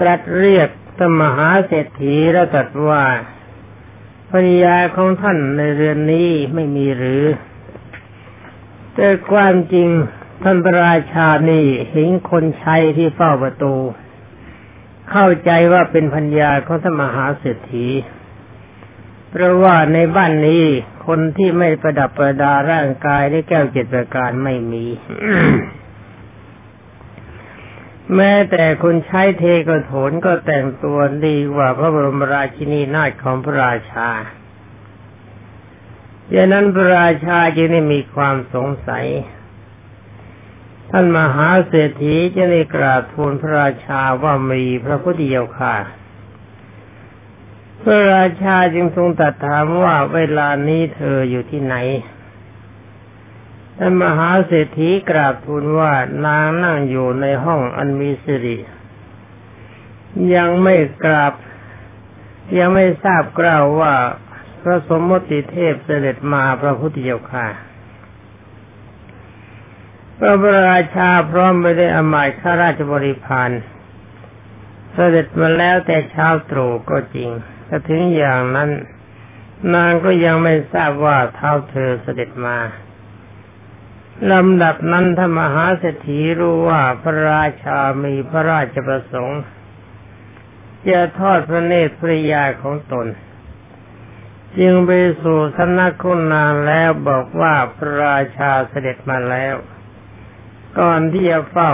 ตรัสเรียกธรรมหาเศรษฐีแล้วตรัสว่าภรรยาของท่านในเรือนนี้ไม่มีหรือ แต่ความจริงท่านระราชานี่เห็นคนใช้ที่เฝ้าประตู เข้าใจว่าเป็นพัญญาของธรรมหาเศรษฐี เพราะว่าในบ้านนี้คนที่ไม่ประดับประดาร่างกายด้วยแก้วเจ็ดประการไม่มี แม้แต่คนใช้เทกโถนก็แต่งตัวดีกว่าพระบรมราชินีนาถของพระราชาดังนั้นพระราชาจึงได้มีความสงสัย ท่านมหาเศรษฐีจะได้กราบทูลพระราชาว่ามีพระพุทธเจ้าค่ะ พระราชาจึงทรงตรัสถามว่าเวลานี้เธออยู่ที่ไหน ท่านมหาเศรษฐีกราบทูลว่านางนั่งอยู่ในห้องอันมีสิริ ยังไม่กราบ ยังไม่ทราบกล่าวว่าพระสมมติเทพเสด็จมาพระพุทธเจ้าค่ะพระบราชาพร้อมไปได้อมาตข้าราชบริพารเสด็จมาแล้วแต่เช้าตรู่ก็จริงแต่ถึงอย่างนั้น นางก็ยังไม่ทราบว่าเท้าเธอเสด็จมา ลำดับนั้นถ้ามหาเศรษฐีรู้ว่าพระราชามีพระราชประสงค์จะทอดพระเนตรภริยาของตน จึงไปสู่สำนักคุณนานแล้วบอกว่าพระราชาเสด็จมาแล้ว ก่อนที่จะเฝ้า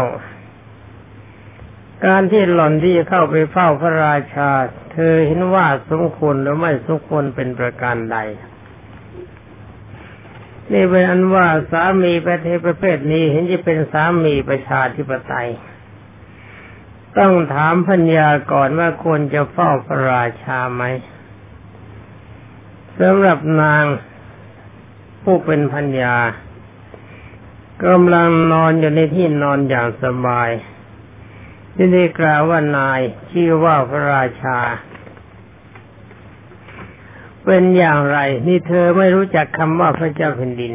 การที่หล่อนที่จะเข้าไปเฝ้าพระราชา เธอเห็นว่าสมควรหรือไม่สมควรเป็นประการใด นี่เป็นอันว่าสามีประเทศประเภทนี้เห็นจะเป็นสามีประชาธิปไตย ต้องถามพัญญาก่อนว่าควรจะเฝ้าพระราชาไหมสำหรับนางผู้เป็นพัญญากำลังนอนอยู่ในที่นอนอย่างสบายที่ได้กล่าวว่านายชื่อว่าพระราชา เป็นอย่างไร นี่เธอไม่รู้จักคำว่าพระเจ้าแผ่นดิน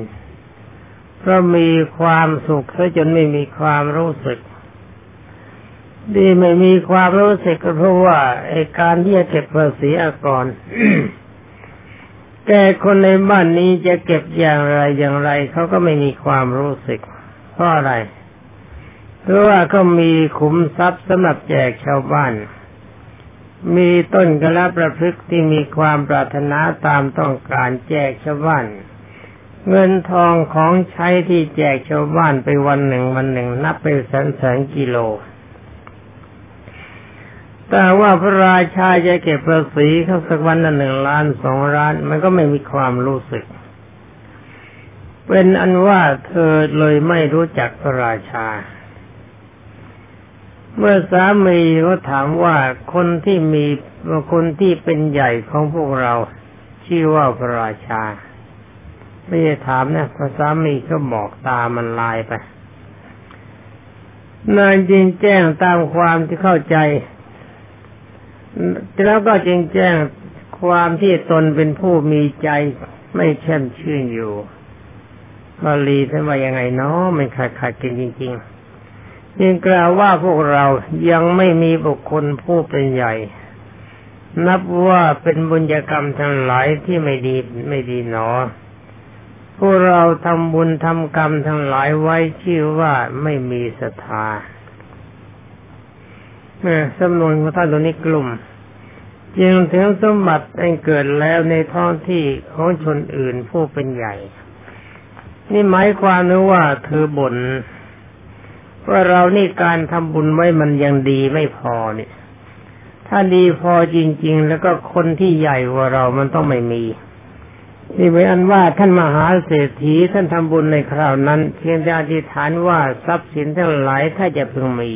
เพราะมีความสุขซะจนไม่มีความรู้สึก ดีไม่มีความรู้สึกก็เพราะว่าไอ้การที่จะเก็บภาษีอากรแต่คนในบ้านนี้จะเก็บอย่างไรอย่างไรเขาก็ไม่มีความรู้สึกเพราะอะไร เพราะว่าเขามีขุมทรัพย์สำหรับแจกชาวบ้าน มีต้นกระประพฤกที่มีความปรารถนาตามต้องการแจกชาวบ้านเงินทองของใช้ที่แจกชาวบ้านไปวันหนึ่งวันหนึ่ง นับเป็นแสนแสนกิโล แต่ว่าพระราชาจะเก็บภาษีเขาสักวันละหนึ่งล้านสองล้าน มันก็ไม่มีความรู้สึก เป็นอันว่าเธอเลยไม่รู้จักพระราชา เมื่อสามีเขาถามว่าคนที่มีคนที่เป็นใหญ่ของพวกเรา ชื่อว่าพระราชา ไม่ได้ถามนะพระสามีก็บอกตามันลายไปนายจริงแจ้งตามความที่เข้าใจ แล้วก็จริงแจ้งความที่ตนเป็นผู้มีใจ ไม่แช่มชื่นอยู่บาลีท่านว่ายังไงเนาะมันขาดขาดกันจริง ๆ จึงกล่าวว่าพวกเรายังไม่มีบุคคลผู้เป็นใหญ่ นับว่าเป็นบุญกรรมทั้งหลายที่ไม่ดีไม่ดีหนอ พวกเราทำบุญทำกรรมทั้งหลายไว้ชื่อว่าไม่มีศรัทธาเมื่อสำนวนของท่านตัวนี้กลุ่ม จึงถึงสมบัติอันเกิดแล้วในท้องที่ของชนอื่นผู้เป็นใหญ่ นี่หมายความนึกว่าเธอบ่น ว่าเรานี่การทำบุญไว้มันยังดีไม่พอเนี่ย ถ้าดีพอจริง ๆ แล้วก็คนที่ใหญ่กว่าเรามันต้องไม่มี นี่เป็นอันว่าท่านมหาเศรษฐีท่านทำบุญในคราวนั้นเพียงแต่อธิษฐานว่าทรัพย์สินทั้งหลายถ้าจะพึงมี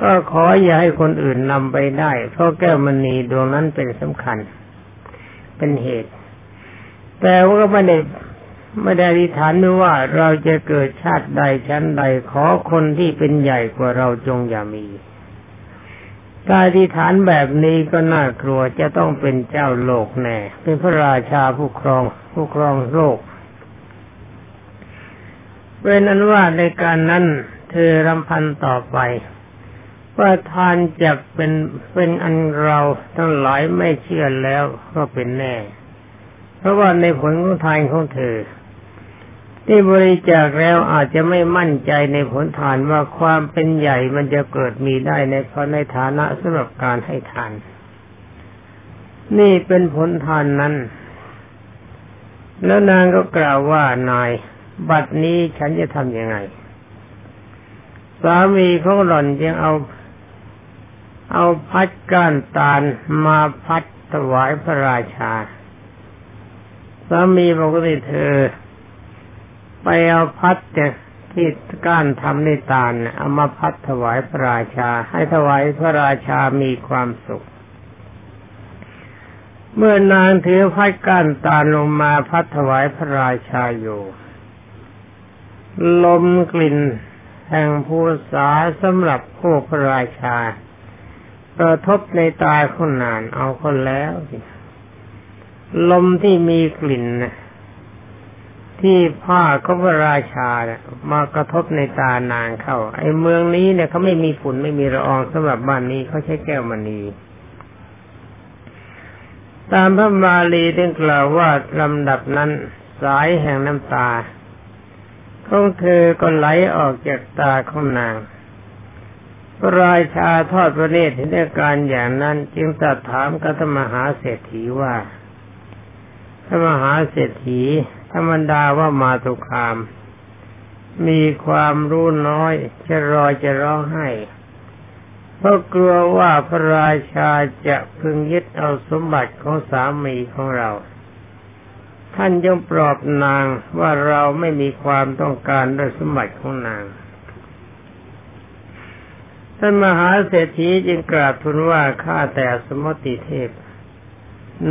ก็ขออย่าให้คนอื่นนำไปได้ เพราะแก้วมณีดวงนั้นเป็นสำคัญ เป็นเหตุ แต่ว่าก็ไม่ได้ ไม่ได้อธิษฐานด้วยว่าเราจะเกิดชาติใดชั้นใดขอคนที่เป็นใหญ่กว่าเราจงอย่ามีการอธิษฐานแบบนี้ก็น่ากลัวจะต้องเป็นเจ้าโลกแน่ เป็นพระราชาผู้ครองผู้ครองโลกเป็นนั้นว่าในการนั้นเธอรำพันต่อไปว่าทานจะเป็นเป็นอันเราทั้งหลายไม่เชื่อแล้วก็เป็นแน่ เพราะว่าในผลของทานของเธอ ที่บริจาคแล้วอาจจะไม่มั่นใจในผลทานว่าความเป็นใหญ่มันจะเกิดมีได้ในเพราะในฐานะสำหรับการให้ทาน นี่เป็นผลทานนั้น แล้วนางก็กล่าวว่านาย บัดนี้ฉันจะทำยังไง สามีของหล่อนยังเอา เอาพัดก้านตาลมาพัดถวายพระราชา สามีบอกว่าเธอ ไปเอาพัดเนี่ยที่ก้านทำในตาลเอามาพัดถวายพระราชา ให้ถวายพระราชามีความสุข เมื่อนางถือพัดก้านตาลลงมาพัดถวายพระราชาอยู่ ลมกลิ่นแห่งภูษาสำหรับผู้พระราชากระทบในตาคนนานเอาคนแล้ว ลมที่มีกลิ่นนะ ที่ผ้าเขาพระราชาเนี่ยมากระทบในตานางเข้า ไอ้เมืองนี้เนี่ยเขาไม่มีฝุ่นไม่มีละอองสำหรับบ้านนี้เขาใช้แก้วมณีตามพระมาลีได้กล่าวว่าลำดับนั้นสายแห่งน้ำตาของเธอก็ไหลออกจากตาของนาง พระราชาทอดพระเนตรเห็นอาการอย่างนั้น จึงตรัสถามกับธรรมหาเศรษฐีว่าธรรมหาเศรษฐี ธรรมดาว่ามาตุคาม มีความรู้น้อย จะรอจะร้องไห้เพราะกลัวว่าพระราชาจะพึงยึดเอาสมบัติของสามีของเรา ท่านจงปลอบนางว่าเราไม่มีความต้องการด้วยสมบัติของนางท่านมหาเศรษฐีจึงกราบทูลว่าข้าแต่สมมติเทพ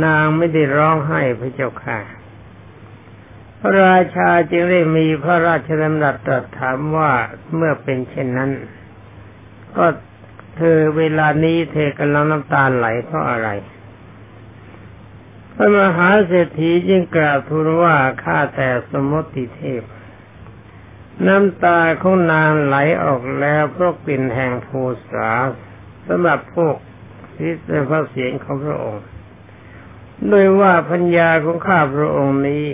นางไม่ได้ร้องไห้พระเจ้าค่ะ พระราชาจึงได้มีพระราชดำรัสตรัสถามว่าเมื่อเป็นเช่นนั้น ก็เธอเวลานี้เธอกำลังน้ำตาไหลเพราะอะไร พระมหาเศรษฐีจึงกราบทูลว่าข้าแต่สมมติเทพ น้ำตาของนางไหลออกแล้วเพราะกลิ่นแห่งภูษาสำหรับพวกที่เป็นพระเสียงของพระองค์โดยว่าพัญญาของข้าพระองค์นี้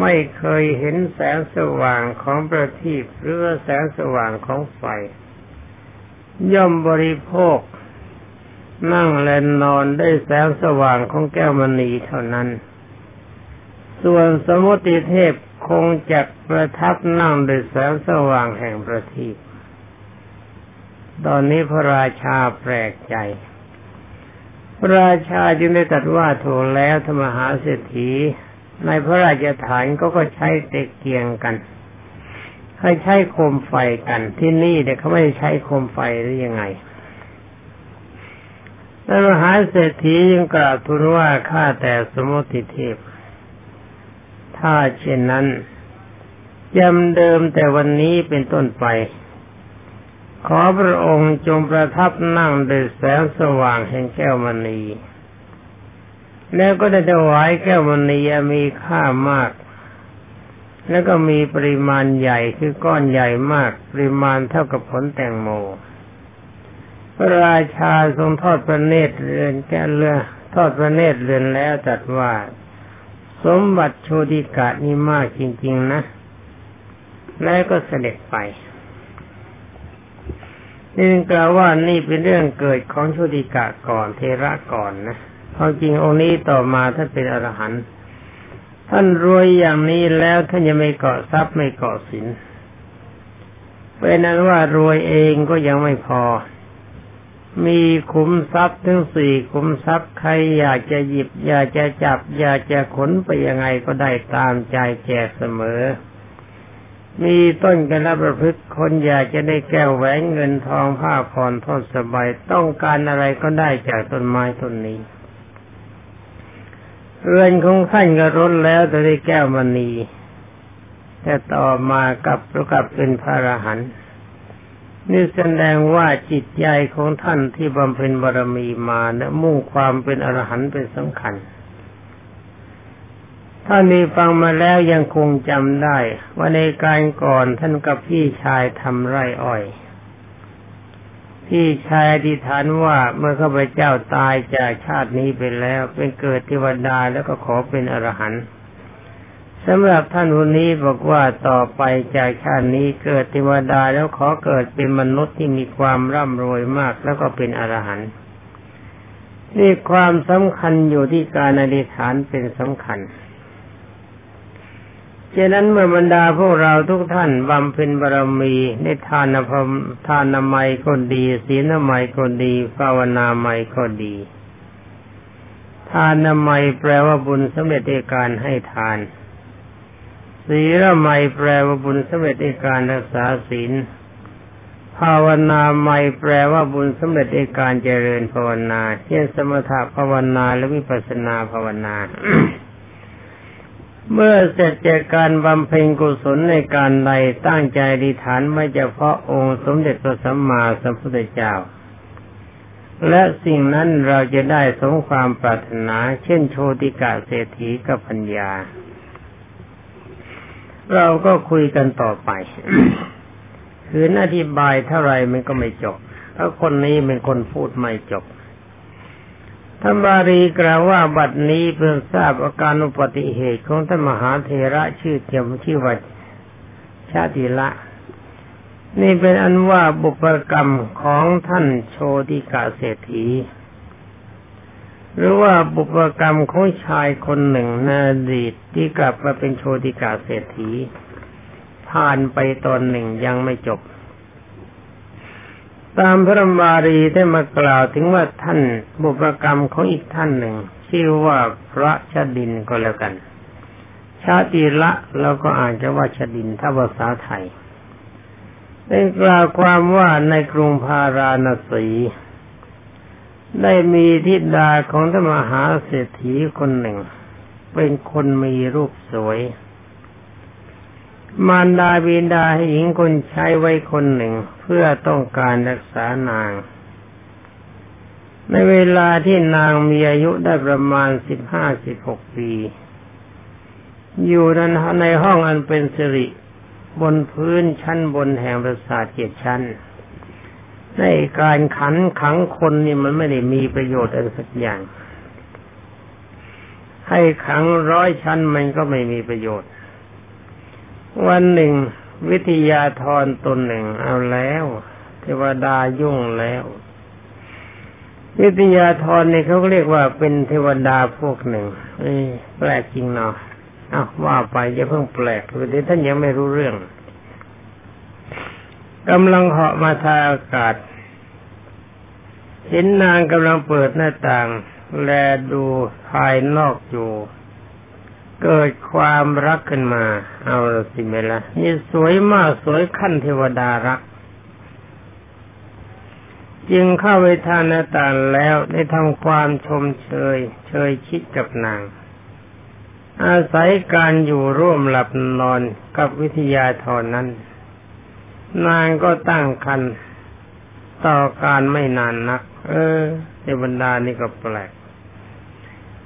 ไม่เคยเห็นแสงสว่างของประทีปหรือแสงสว่างของไฟ ย่อมบริโภค นั่งและนอนได้แสงสว่างของแก้วมณีเท่านั้น ส่วนสมุติเทพคงจะประทับนั่งด้วยแสงสว่างแห่งประทีปตอนนี้พระราชาแปลกใจ พระราชาจึงได้ตรัสว่าถูกแล้วธรรมหาเศรษฐี ในพระราชฐานก็ก็ใช้เตะเกียงกันให้ใช้โคมไฟกันที่นี่เด็กเขาไม่ใช้โคมไฟหรือยังไงพระมหาเศรษฐียังกล่าวทูลว่าข้าแต่สมุติเทพ ถ้าเช่นนั้นยำเดิมแต่วันนี้เป็นต้นไป ขอพระองค์จงประทับนั่งด้วยแสงสว่างแห่งแก้วมณี แล้วก็ได้ถวายแก้วมณีมีค่ามาก แล้วก็มีปริมาณใหญ่คือก้อนใหญ่มาก ปริมาณเท่ากับผลแตงโม พระราชาทรงทอดพระเนตรเรือนแก้เรือทอดพระเนตรเรือนแล้วจัดว่า สมบัติโชติกะนี่มากจริง ๆ นะ แล้วก็เสด็จไปนี่กล่าวว่านี่เป็นเรื่องเกิดของโชติกะก่อนเทระก่อนนะ ความจริงองค์นี้ต่อมาท่านเป็นอรหันต์ท่านรวยอย่างนี้แล้วท่านยังไม่เกาะทรัพย์ไม่เกาะสินเป็นนั้นว่ารวยเองก็ยังไม่พอ มีขุมทรัพย์ทั้งสี่ขุมทรัพย์ใครอยากจะหยิบ อยากจะจับ อยากจะขนไปยังไงก็ได้ตามใจแจกเสมอ มีต้นกันรับประพฤติคนอยากจะได้แก้วแหวนเงินทองผ้าผ่อนทอดสบายต้องการอะไรก็ได้จากต้นไม้ต้นนี้ เรือนของท่านก็ร้นแล้วแต่ได้แก้วมณีแต่ต่อมากับประกับเป็นพระอรหันต์นี่แสดงว่าจิตใจของท่านที่บำเพ็ญบารมีมาเนะมุ่งความเป็นอรหันต์เป็นสำคัญท่านนี้ฟังมาแล้วยังคงจำได้ ว่าในการก่อนท่านกับพี่ชายทำไร่อ้อย พี่ชายอธิษฐานว่าเมื่อข้าพเจ้าตายจากชาตินี้ไปแล้ว เป็นเกิดเทวดาแล้วก็ขอเป็นอรหันต์สำหรับท่านคนนี้บอกว่าต่อไปจากชาตินี้เกิดเทวดาแล้วขอเกิดเป็นมนุษย์ที่มีความร่ำรวยมากแล้วก็เป็นอรหันต์นี่ความสำคัญอยู่ที่การอธิษฐานเป็นสำคัญ ฉะนั้นเมื่อบรรดาพวกเราทุกท่านบำเพ็ญบารมีในทานพรมทานนามัยก็ดี ศีลนามัยก็ดี ภาวนาไมัยก็ดี ทานนามัยแปลว่าบุญสำเร็จในการให้ทาน ศีลนามัยแปลว่าบุญสำเร็จในการรักษาศีล ภาวนาไมัยแปลว่าบุญสำเร็จในการเจริญภาวนา เช่นสมถะภาวนาและวิปัสสนาภาวนา เมื่อเสร็จจากการบำเพ็ญกุศลในการใดตั้งใจดีฐานไม่เฉพาะองค์สมเด็จพระสัมมาสัมพุทธเจ้า และสิ่งนั้นเราจะได้สมความปรารถนา เช่นโชติกะเศรษฐีกับปัญญา เราก็คุยกันต่อไป คืออธิบายเท่าไรมันก็ไม่จบเพราะคนนี้เป็นคนพูดไม่จบ ท่านบารีกล่าวว่าบัดนี้เพิ่งทราบอาการอุปติเหตุของท่านมหาเทระชื่อเทียมชื่อว่าชาติละ นี่เป็นอันว่าบุพกรรมของท่านโชติกาเศรษฐี หรือว่าบุพกรรมของชายคนหนึ่งในอดีตที่กลับมาเป็นโชติกาเศรษฐี ผ่านไปตอนหนึ่งยังไม่จบ ตามพระบารีได้มากล่าวถึงว่าท่านบุพกรรมของอีกท่านหนึ่ง ชื่อว่าพระชดินก็แล้วกัน ชาติละเราก็อ่านจะว่าชดินถ้าภาษาไทยได้กล่าวความว่าในกรุงพาราณสี ได้มีทิดาของธรรมหาเศรษฐีคนหนึ่ง เป็นคนมีรูปสวย มารดาบิดาให้หญิงคนใช้ไว้คนหนึ่งเพื่อต้องการรักษานาง ในเวลาที่นางมีอายุได้ประมาณสิบห้าสิบหกปี อยู่นั้นในห้องอันเป็นสิริบนพื้นชั้นบนแห่งปราสาทเจ็ดชั้น ในการขันขังคนนี่มันไม่ได้มีประโยชน์อะไรสักอย่าง ให้ขังร้อยชั้นมันก็ไม่มีประโยชน์ วันหนึ่ง วิทยาธรตนหนึ่งเอาแล้ว เทวดายุ่งแล้ว วิทยาธรนี่เขาเรียกว่าเป็นเทวดาพวกหนึ่งเอ้แปลกจริงเนาะอ้าวว่าไปจะเพิ่งแปลกเลยท่านยังไม่รู้เรื่องกำลังเหาะมาทางอากาศ เห็นนางกำลังเปิดหน้าต่าง แลดูภายนอกอยู่ เกิดความรักขึ้นมา เอาสิเมละนี่สวยมากสวยขั้นเทวดารัก จึงเข้าไปทานนาตาแล้วได้ทำความชมเชย เชยชิดกับนาง อาศัยการอยู่ร่วมหลับนอนกับวิทยาธรนั้น นางก็ตั้งคันต่อการไม่นานนัก เออเทวดานี่ก็แปลก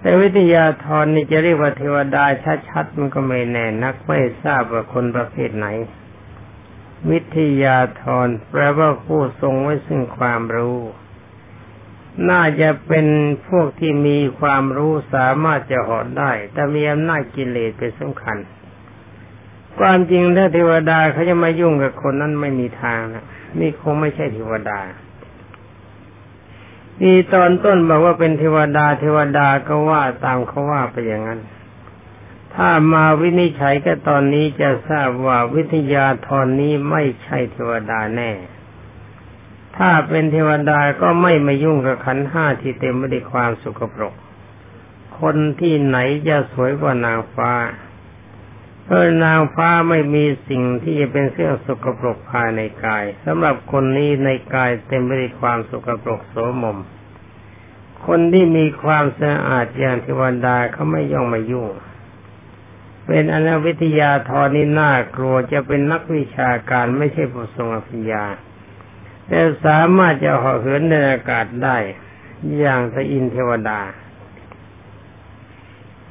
แต่วิทยาธรนี่จะเรียกว่าเทวดาชัดๆมันก็ไม่แน่นักไม่ทราบว่าคนประเภทไหน วิทยาธรแปลว่าผู้ทรงไว้ซึ่งความรู้ น่าจะเป็นพวกที่มีความรู้สามารถจะหอดได้ แต่มีอำนาจกิเลสเป็นสำคัญ ความจริงถ้าเทวดาเขาจะมายุ่งกับคนนั้นไม่มีทางนะนี่คงไม่ใช่เทวดา มีตอนต้นบอกว่าเป็นเทวดาเทวดาก็ว่าตามเขาว่าไปอย่างนั้น ถ้ามาวินิจฉัยก็ตอนนี้จะทราบว่าวิทยาธรนี้ไม่ใช่เทวดาแน่ ถ้าเป็นเทวดาก็ไม่มายุ่งกับขันห้าที่เต็มไปด้วยความสุขปรก คนที่ไหนจะสวยกว่านางฟ้า เพรานางฟ้าไม่มีสิ่งที่จะเป็นเครื่องสุขปรกภายในกายสำหรับคนนี้ในกายเต็มไปด้วยความสุขปรกโสมม คนที่มีความสะอาดอย่างเทวดาเขาไม่ย่องมายุ่ง เป็นอนวิทยาทอนี่น่ากลัวจะเป็นนักวิชาการไม่ใช่ผู้ทรงอภิญญา แต่สามารถจะหาะเหินในอากาศได้ อย่างสอินเทวดา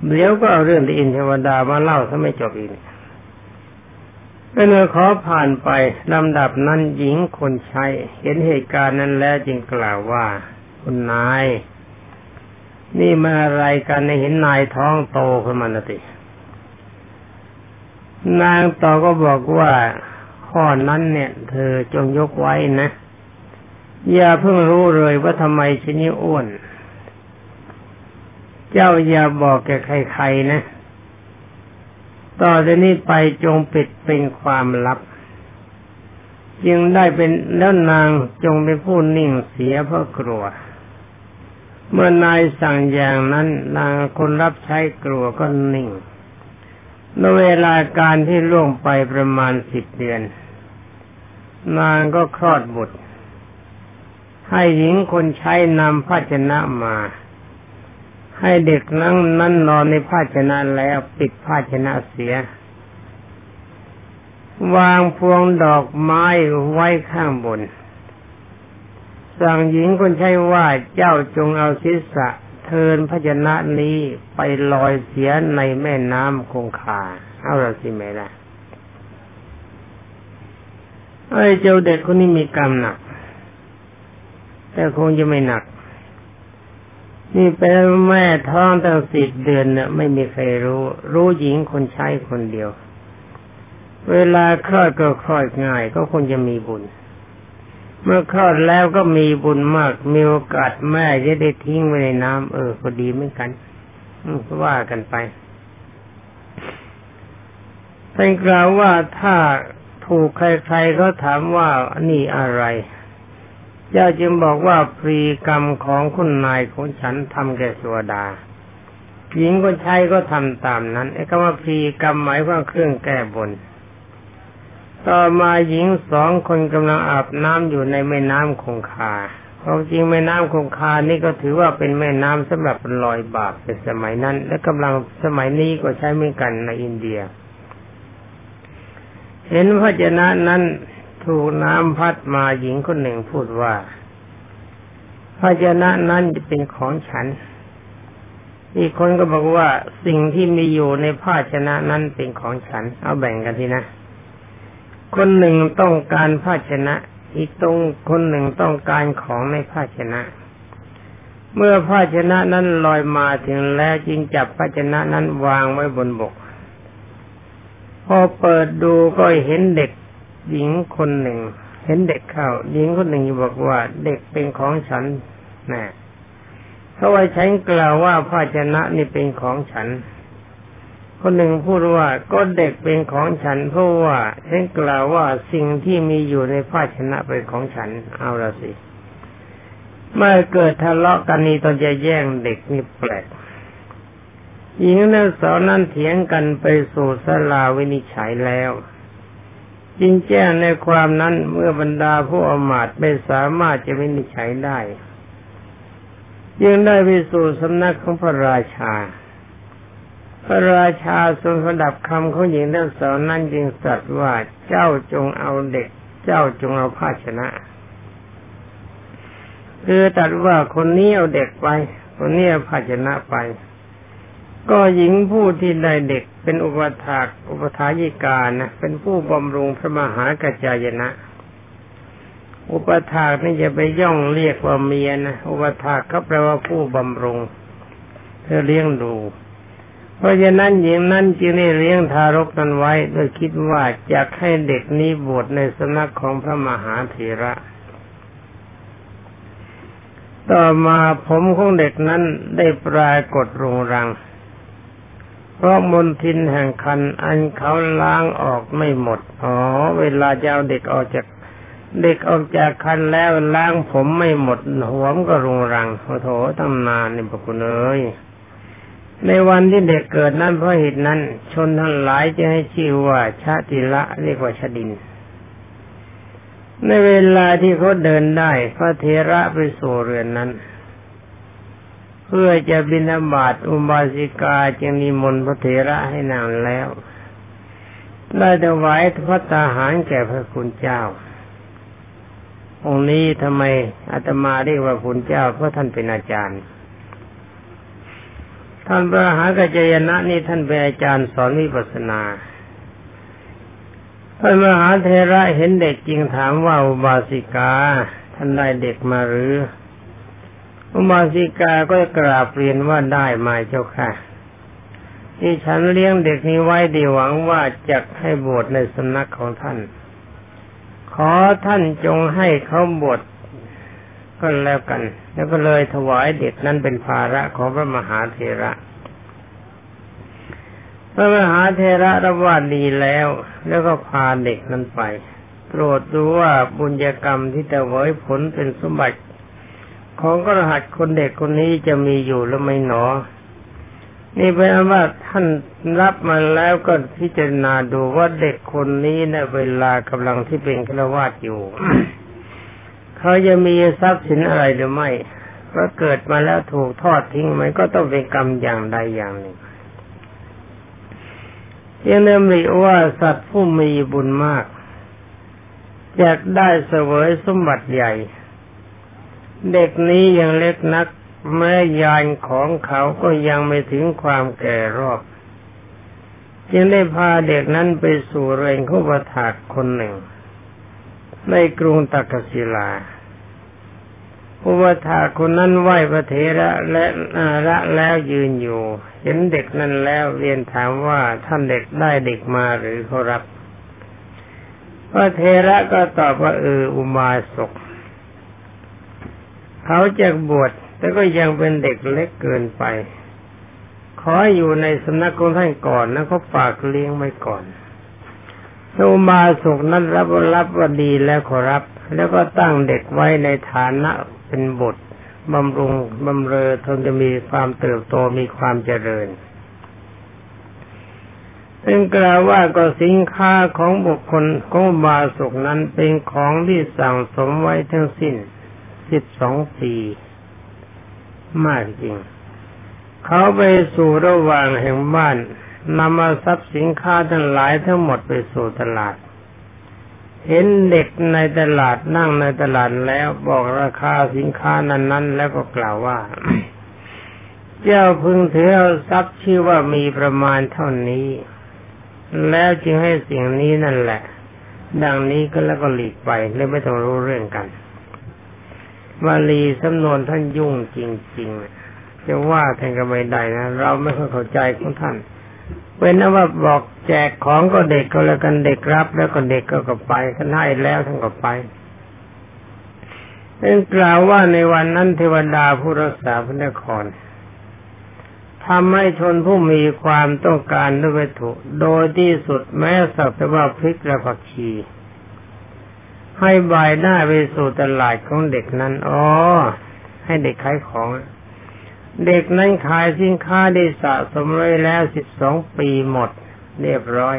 เดี๋ยวก็เอาเรื่องที่อินเทวดามาเล่าถ้าไม่จบอีกเมื่อขอผ่านไปลำดับนั้นหญิงคนใช้เห็นเหตุการณ์นั้นแล้วจึงกล่าวว่า คุณนาย นี่มาอะไรกันในเห็นนายท้องโตขึ้นมานะติ นางต่อก็บอกว่าข้อนั้นเนี่ย เธอจงยกไว้นะ อย่าเพิ่งรู้เลยว่าทำไมชนิอ้วน เจ้าอย่าบอกแกใครๆนะ ต่อจากนี้ไปจงปิดเป็นความลับ จึงได้เป็นแล้วนางจงเป็นผู้นิ่งเสียเพราะกลัว เมื่อนายสั่งอย่างนั้น นางคนรับใช้กลัวก็นิ่งในเวลาการที่ล่วงไปประมาณสิบเดือน นางก็คลอดบุตร ให้หญิงคนใช้นำภาชนะมา ให้เด็กนั่งนั่นนอนในภาชนะแล้วปิดภาชนะเสีย วางพวงดอกไม้ไว้ข้างบน สั่งหญิงคนใช้ว่าเจ้าจงเอาศีรษะเทินภาชนะนี้ไปลอยเสียในแม่น้ำคงคาเอาละสิแม่ะไอ้เจ้าเด็กคนนี้มีกรรมหนัก แต่คงจะไม่หนัก นี่เป็นแม่ท้องตั้งสิบเดือนเนี่ยไม่มีใครรู้ รู้หญิงคนใช้คนเดียว เวลาคลอดก็คลอดง่าย ก็คงจะมีบุญ เมื่อคลอดแล้วก็มีบุญมาก มีโอกาสแม่จะได้ทิ้งไว้ในน้ำเออก็ดีเหมือนกันว่ากันไปท่านกล่าวว่าถ้าถูกใครๆเขาถามว่านี่อะไร เจ้าจึงบอกว่าพรีกรรมของคุณนายของฉันทำแก่สวดาหญิงคนใช้ก็ทำตามนั้นไอ้คำว่าพรีกรรมหมายว่าเครื่องแก้บน ต่อมาหญิงสองคนกำลังอาบน้ำอยู่ในแม่น้ำคงคาความจริงแม่น้ำคงคานี่ก็ถือว่าเป็นแม่น้ำสำหรับลอยบาปในสมัยนั้น และกำลังสมัยนี้ก็ใช้เหมือนกันในอินเดีย เห็นพระเจนะนั้น ถูกน้ำพัดมาหญิงคนหนึ่งพูดว่าภาชนะนั้นจะเป็นของฉัน อีกคนก็บอกว่าสิ่งที่มีอยู่ในภาชนะนั้นเป็นของฉัน เอาแบ่งกันทีนะ คนหนึ่งต้องการภาชนะ อีกตรงคนหนึ่งต้องการของในภาชนะ เมื่อภาชนะนั้นลอยมาถึงแล้วจึงจับภาชนะนั้นวางไว้บนบก พอเปิดดูก็เห็นเด็ก หญิงคนหนึ่ง เห็นเด็กเข้าหญิงคนหนึ่งบอกว่าเด็กเป็นของฉันนะเพราะว่าฉันกล่าวว่าภาชนะนี่เป็นของฉัน คนหนึ่งพูดว่าก็เด็กเป็นของฉัน เพราะว่าฉันกล่าวว่าสิ่งที่มีอยู่ในภาชนะเป็นของฉัน เอาละสิเมื่อเกิดทะเลาะกันนี้ตอนจะแย่งเด็กนี่แปลกหญิงนักสอนนั้นเถียงกันไปสู่สลาวินิจฉัยแล้ว จริงแจ้งในความนั้นเมื่อบรรดาผู้อมาตไม่สามารถจะวินิจฉัยได้ยังได้ไปสู่สำนักของพระราชา พระราชาทรงสดับคำของหญิงทั้งสองนั้นจึงสัตว์ว่าเจ้าจงเอาเด็ก เจ้าจงเอาภาชนะ คือตัดว่าคนนี้เอาเด็กไป คนนี้เอาภาชนะไป ก็หญิงผู้ที่ได้เด็กเป็นอุปถากอุปถายิกานะเป็นผู้บำรุงพระมหากจายนะ อุปถากนี่จะไปย่องเรียกว่าเมียนะอุปถากก็แปลว่าผู้บำรุงเธอเลี้ยงดูเพราะฉะนั้นหญิงนั้นจึงได้เลี้ยงทารกนั้นไว้โดยคิดว่าจะให้เด็กนี้บวชในสำนักของพระมหาเถระ ต่อมาผมของเด็กนั้นได้ปรากฏรงรัง เพราะมนทินแห่งคันอันเขาล้างออกไม่หมด อ๋อ เวลาจะเอาเด็กออกจาก เด็กออกจากคันแล้วล้างผมไม่หมดหัวมก็รุงรังโอ้โถตั้งนานนี่พระคุณเอ้ยในวันที่เด็กเกิดนั้นเพราะเหตุนั้น ชนทั้งหลายจะให้ชื่อว่าชาติละเรียกว่าชดิน ในเวลาที่เขาเดินได้ พระเทระไปสู่เรือนนั้น พื่อจะบินาบาตอุบาสิกาจึงนิมนต์พระเถระให้นางแล้ว ได้ถวายพระตาหารแก่พระคุณเจ้า องค์นี้ทำไมอาตมาเรียกว่าคุณเจ้า เพราะท่านเป็นอาจารย์ ท่านพระหากัจยนะนี่ท่านเป็นอาจารย์สอนวิปัสนาพระมหาเทระเห็นเด็กจริงถามว่าอุบาสิกา ท่านได้เด็กมาหรือ อุบาสิกาก็กราบเรียนว่าได้มาเจ้าค่ะ ที่ฉันเลี้ยงเด็กนี้ไว้ดีหวังว่าจะให้บวชในสำนักของท่าน ขอท่านจงให้เขาบวชก็แล้วกัน แล้วก็เลยถวายเด็กนั้นเป็นภาระของพระมหาเทระ พระมหาเทระรับว่าดีแล้ว แล้วก็พาเด็กนั้นไป โปรดดูว่าบุญญกรรมที่จะไว้ผลเป็นสมบัติ ของกระหัตคนเด็กคนนี้จะมีอยู่หรือไม่หนอ นี่เป็นว่าท่านรับมาแล้วก็พิจารณาดูว่าเด็กคนนี้ในเวลากำลังที่เป็นฆราวาสอยู่ เขาจะมีทรัพย์สินอะไรหรือไม่เพราเกิดมาแล้วถูกทอดทิ้งมันก็ต้องเป็นกรรมอย่างใดอย่างหนึ่งยังเริ่มรีว่าสัตว์ผู้มีบุญมากอยากได้เสวยสมบัติใหญ่ เด็กนี้ยังเล็กนัก แม้ยานของเขาก็ยังไม่ถึงความแก่รอบ จึงได้พาเด็กนั้นไปสู่เรงขุปถากคนหนึ่ง ในกรุงตักศิลาอุปถาคนนั้นไหวพระเถระและนาระแล้วยืนอยู่ เห็นเด็กนั้นแล้วเรียนถามว่าท่านเด็กได้เด็กมาหรือเขารับ พระเถระก็ตอบว่าเอออุมาสก เขาจะบวชแต่ก็ยังเป็นเด็กเล็กเกินไป ขออยู่ในสำนักของท่านก่อนนะเขาฝากเลี้ยงไว้ก่อนอุมาสุกนั้นรับรับว่าดีแล้วขอรับ แล้วก็ตั้งเด็กไว้ในฐานะเป็นบทบำรุงบำเรอทนจะมีความเติบโตมีความเจริญเป็นกล่าวว่าก็สินค้าของบุคคลของบาสุกนั้นเป็นของที่สั่งสมไว้ทั้งสิ้น สิบสองปี มากจริง เขาไปสู่ระหว่างแห่งบ้านนำมาทรัพย์สินค้าทั้งหลายทั้งหมดไปสู่ตลาด เห็นเด็กในตลาดนั่งในตลาดแล้วบอกราคาสินค้านั้นนั้นแล้วก็กล่าวว่า เจ้าพึงถือเอาทรัพย์ชื่อว่ามีประมาณเท่านี้ แล้วจึงให้สิ่งนี้นั่นแหละ ดังนี้ก็แล้วก็หลีกไปเลยไม่ต้องรู้เรื่องกัน วาลีสำนวนท่านยุ่งจริงๆจะว่าแทนก็ไม่ได้นะ เราไม่ค่อยเข้าใจของท่านเป็นนว่าบอกแจกของก็เด็กก็แล้วกันเด็กรับ แล้วก็เด็กก็ก็ไปท่านให้แล้วท่านก็ไปเป็นกล่าวว่าในวันนั้นเทวดาผู้รักษาพระนครทำให้ชนผู้มีความต้องการด้วยวัตถุ โดยที่สุดแม้สักแต่ว่าพริกและผักชี ให้บายหน้าไปสู่ตลาดของเด็กนั้นอ๋อให้เด็กขายของ เด็กนั้นขายสินค้าได้สะสมไว้แล้วสิบสองปีหมด เรียบร้อย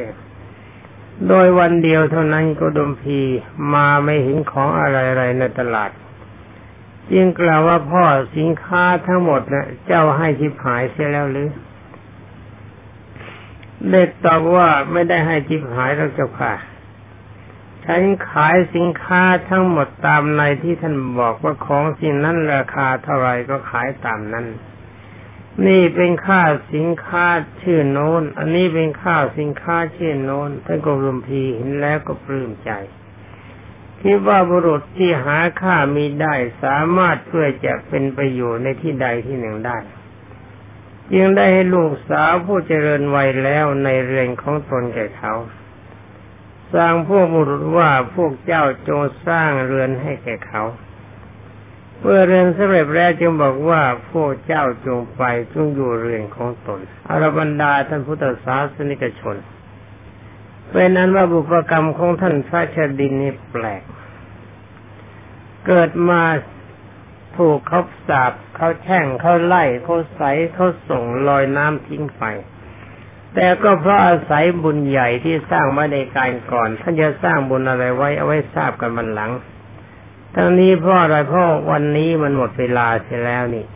โดยวันเดียวเท่านั้นก็ดมพีมาไม่เห็นของอะไรๆในตลาดจึงกล่าวว่าพ่อสินค้าทั้งหมดนะ่ะ เจ้าให้ทิพหายเสียแล้วหรือเด็กตอบว่าไม่ได้ให้ทิพหายเราเจ้าค่ะ ฉันขายสินค้าทั้งหมดตามในที่ท่านบอกว่าของสิ่งนั้นราคาเท่าไรก็ขายตามนั้น นี่เป็นค่าสินค้าชื่อโน้น อันนี้เป็นค่าสินค้าชื่อโน้นท่านกรมพีเห็นแล้วก็ปลื้มใจคิดว่าบุรุษที่หาค่ามีได้สามารถเพื่อจะเป็นประโยชน์ในที่ใดที่หนึ่งได้ยังได้ให้ลูกสาวผู้เจริญวัยแล้วในเรือนของตนแก่เขา สร้างพวกบุรุษว่าพวกเจ้าจงสร้างเรือนให้แก่เขาเมื่อเรือนสำเร็จแล้วจึงบอกว่าพวกเจ้าจงไปจงอยู่เรือนของตนอรบรรดาท่านพุทธศาสนิกชนเป็นนั้นว่าบุพกรรมของท่านพระชดินนี่แปลก เกิดมาถูกเขาสาบเขาแช่งเขาไล่เขาใสเขาส่งลอยน้ำทิ้งไป แต่ก็เพราะอาศัยบุญใหญ่ที่สร้างมาในการก่อน ท่านจะสร้างบุญอะไรไว้เอาไว้ทราบกันมันหลัง ทั้งนี้เพราะอะไรเพราะวันนี้มันหมดเวลาเสียแล้วนี่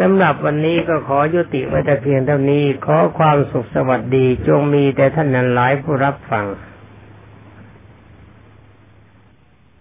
สำหรับวันนี้ก็ขอยุติไว้แต่เพียงเท่านี้ ขอความสุขสวัสดีจงมีแต่ท่านนั้นหลายผู้รับฟัง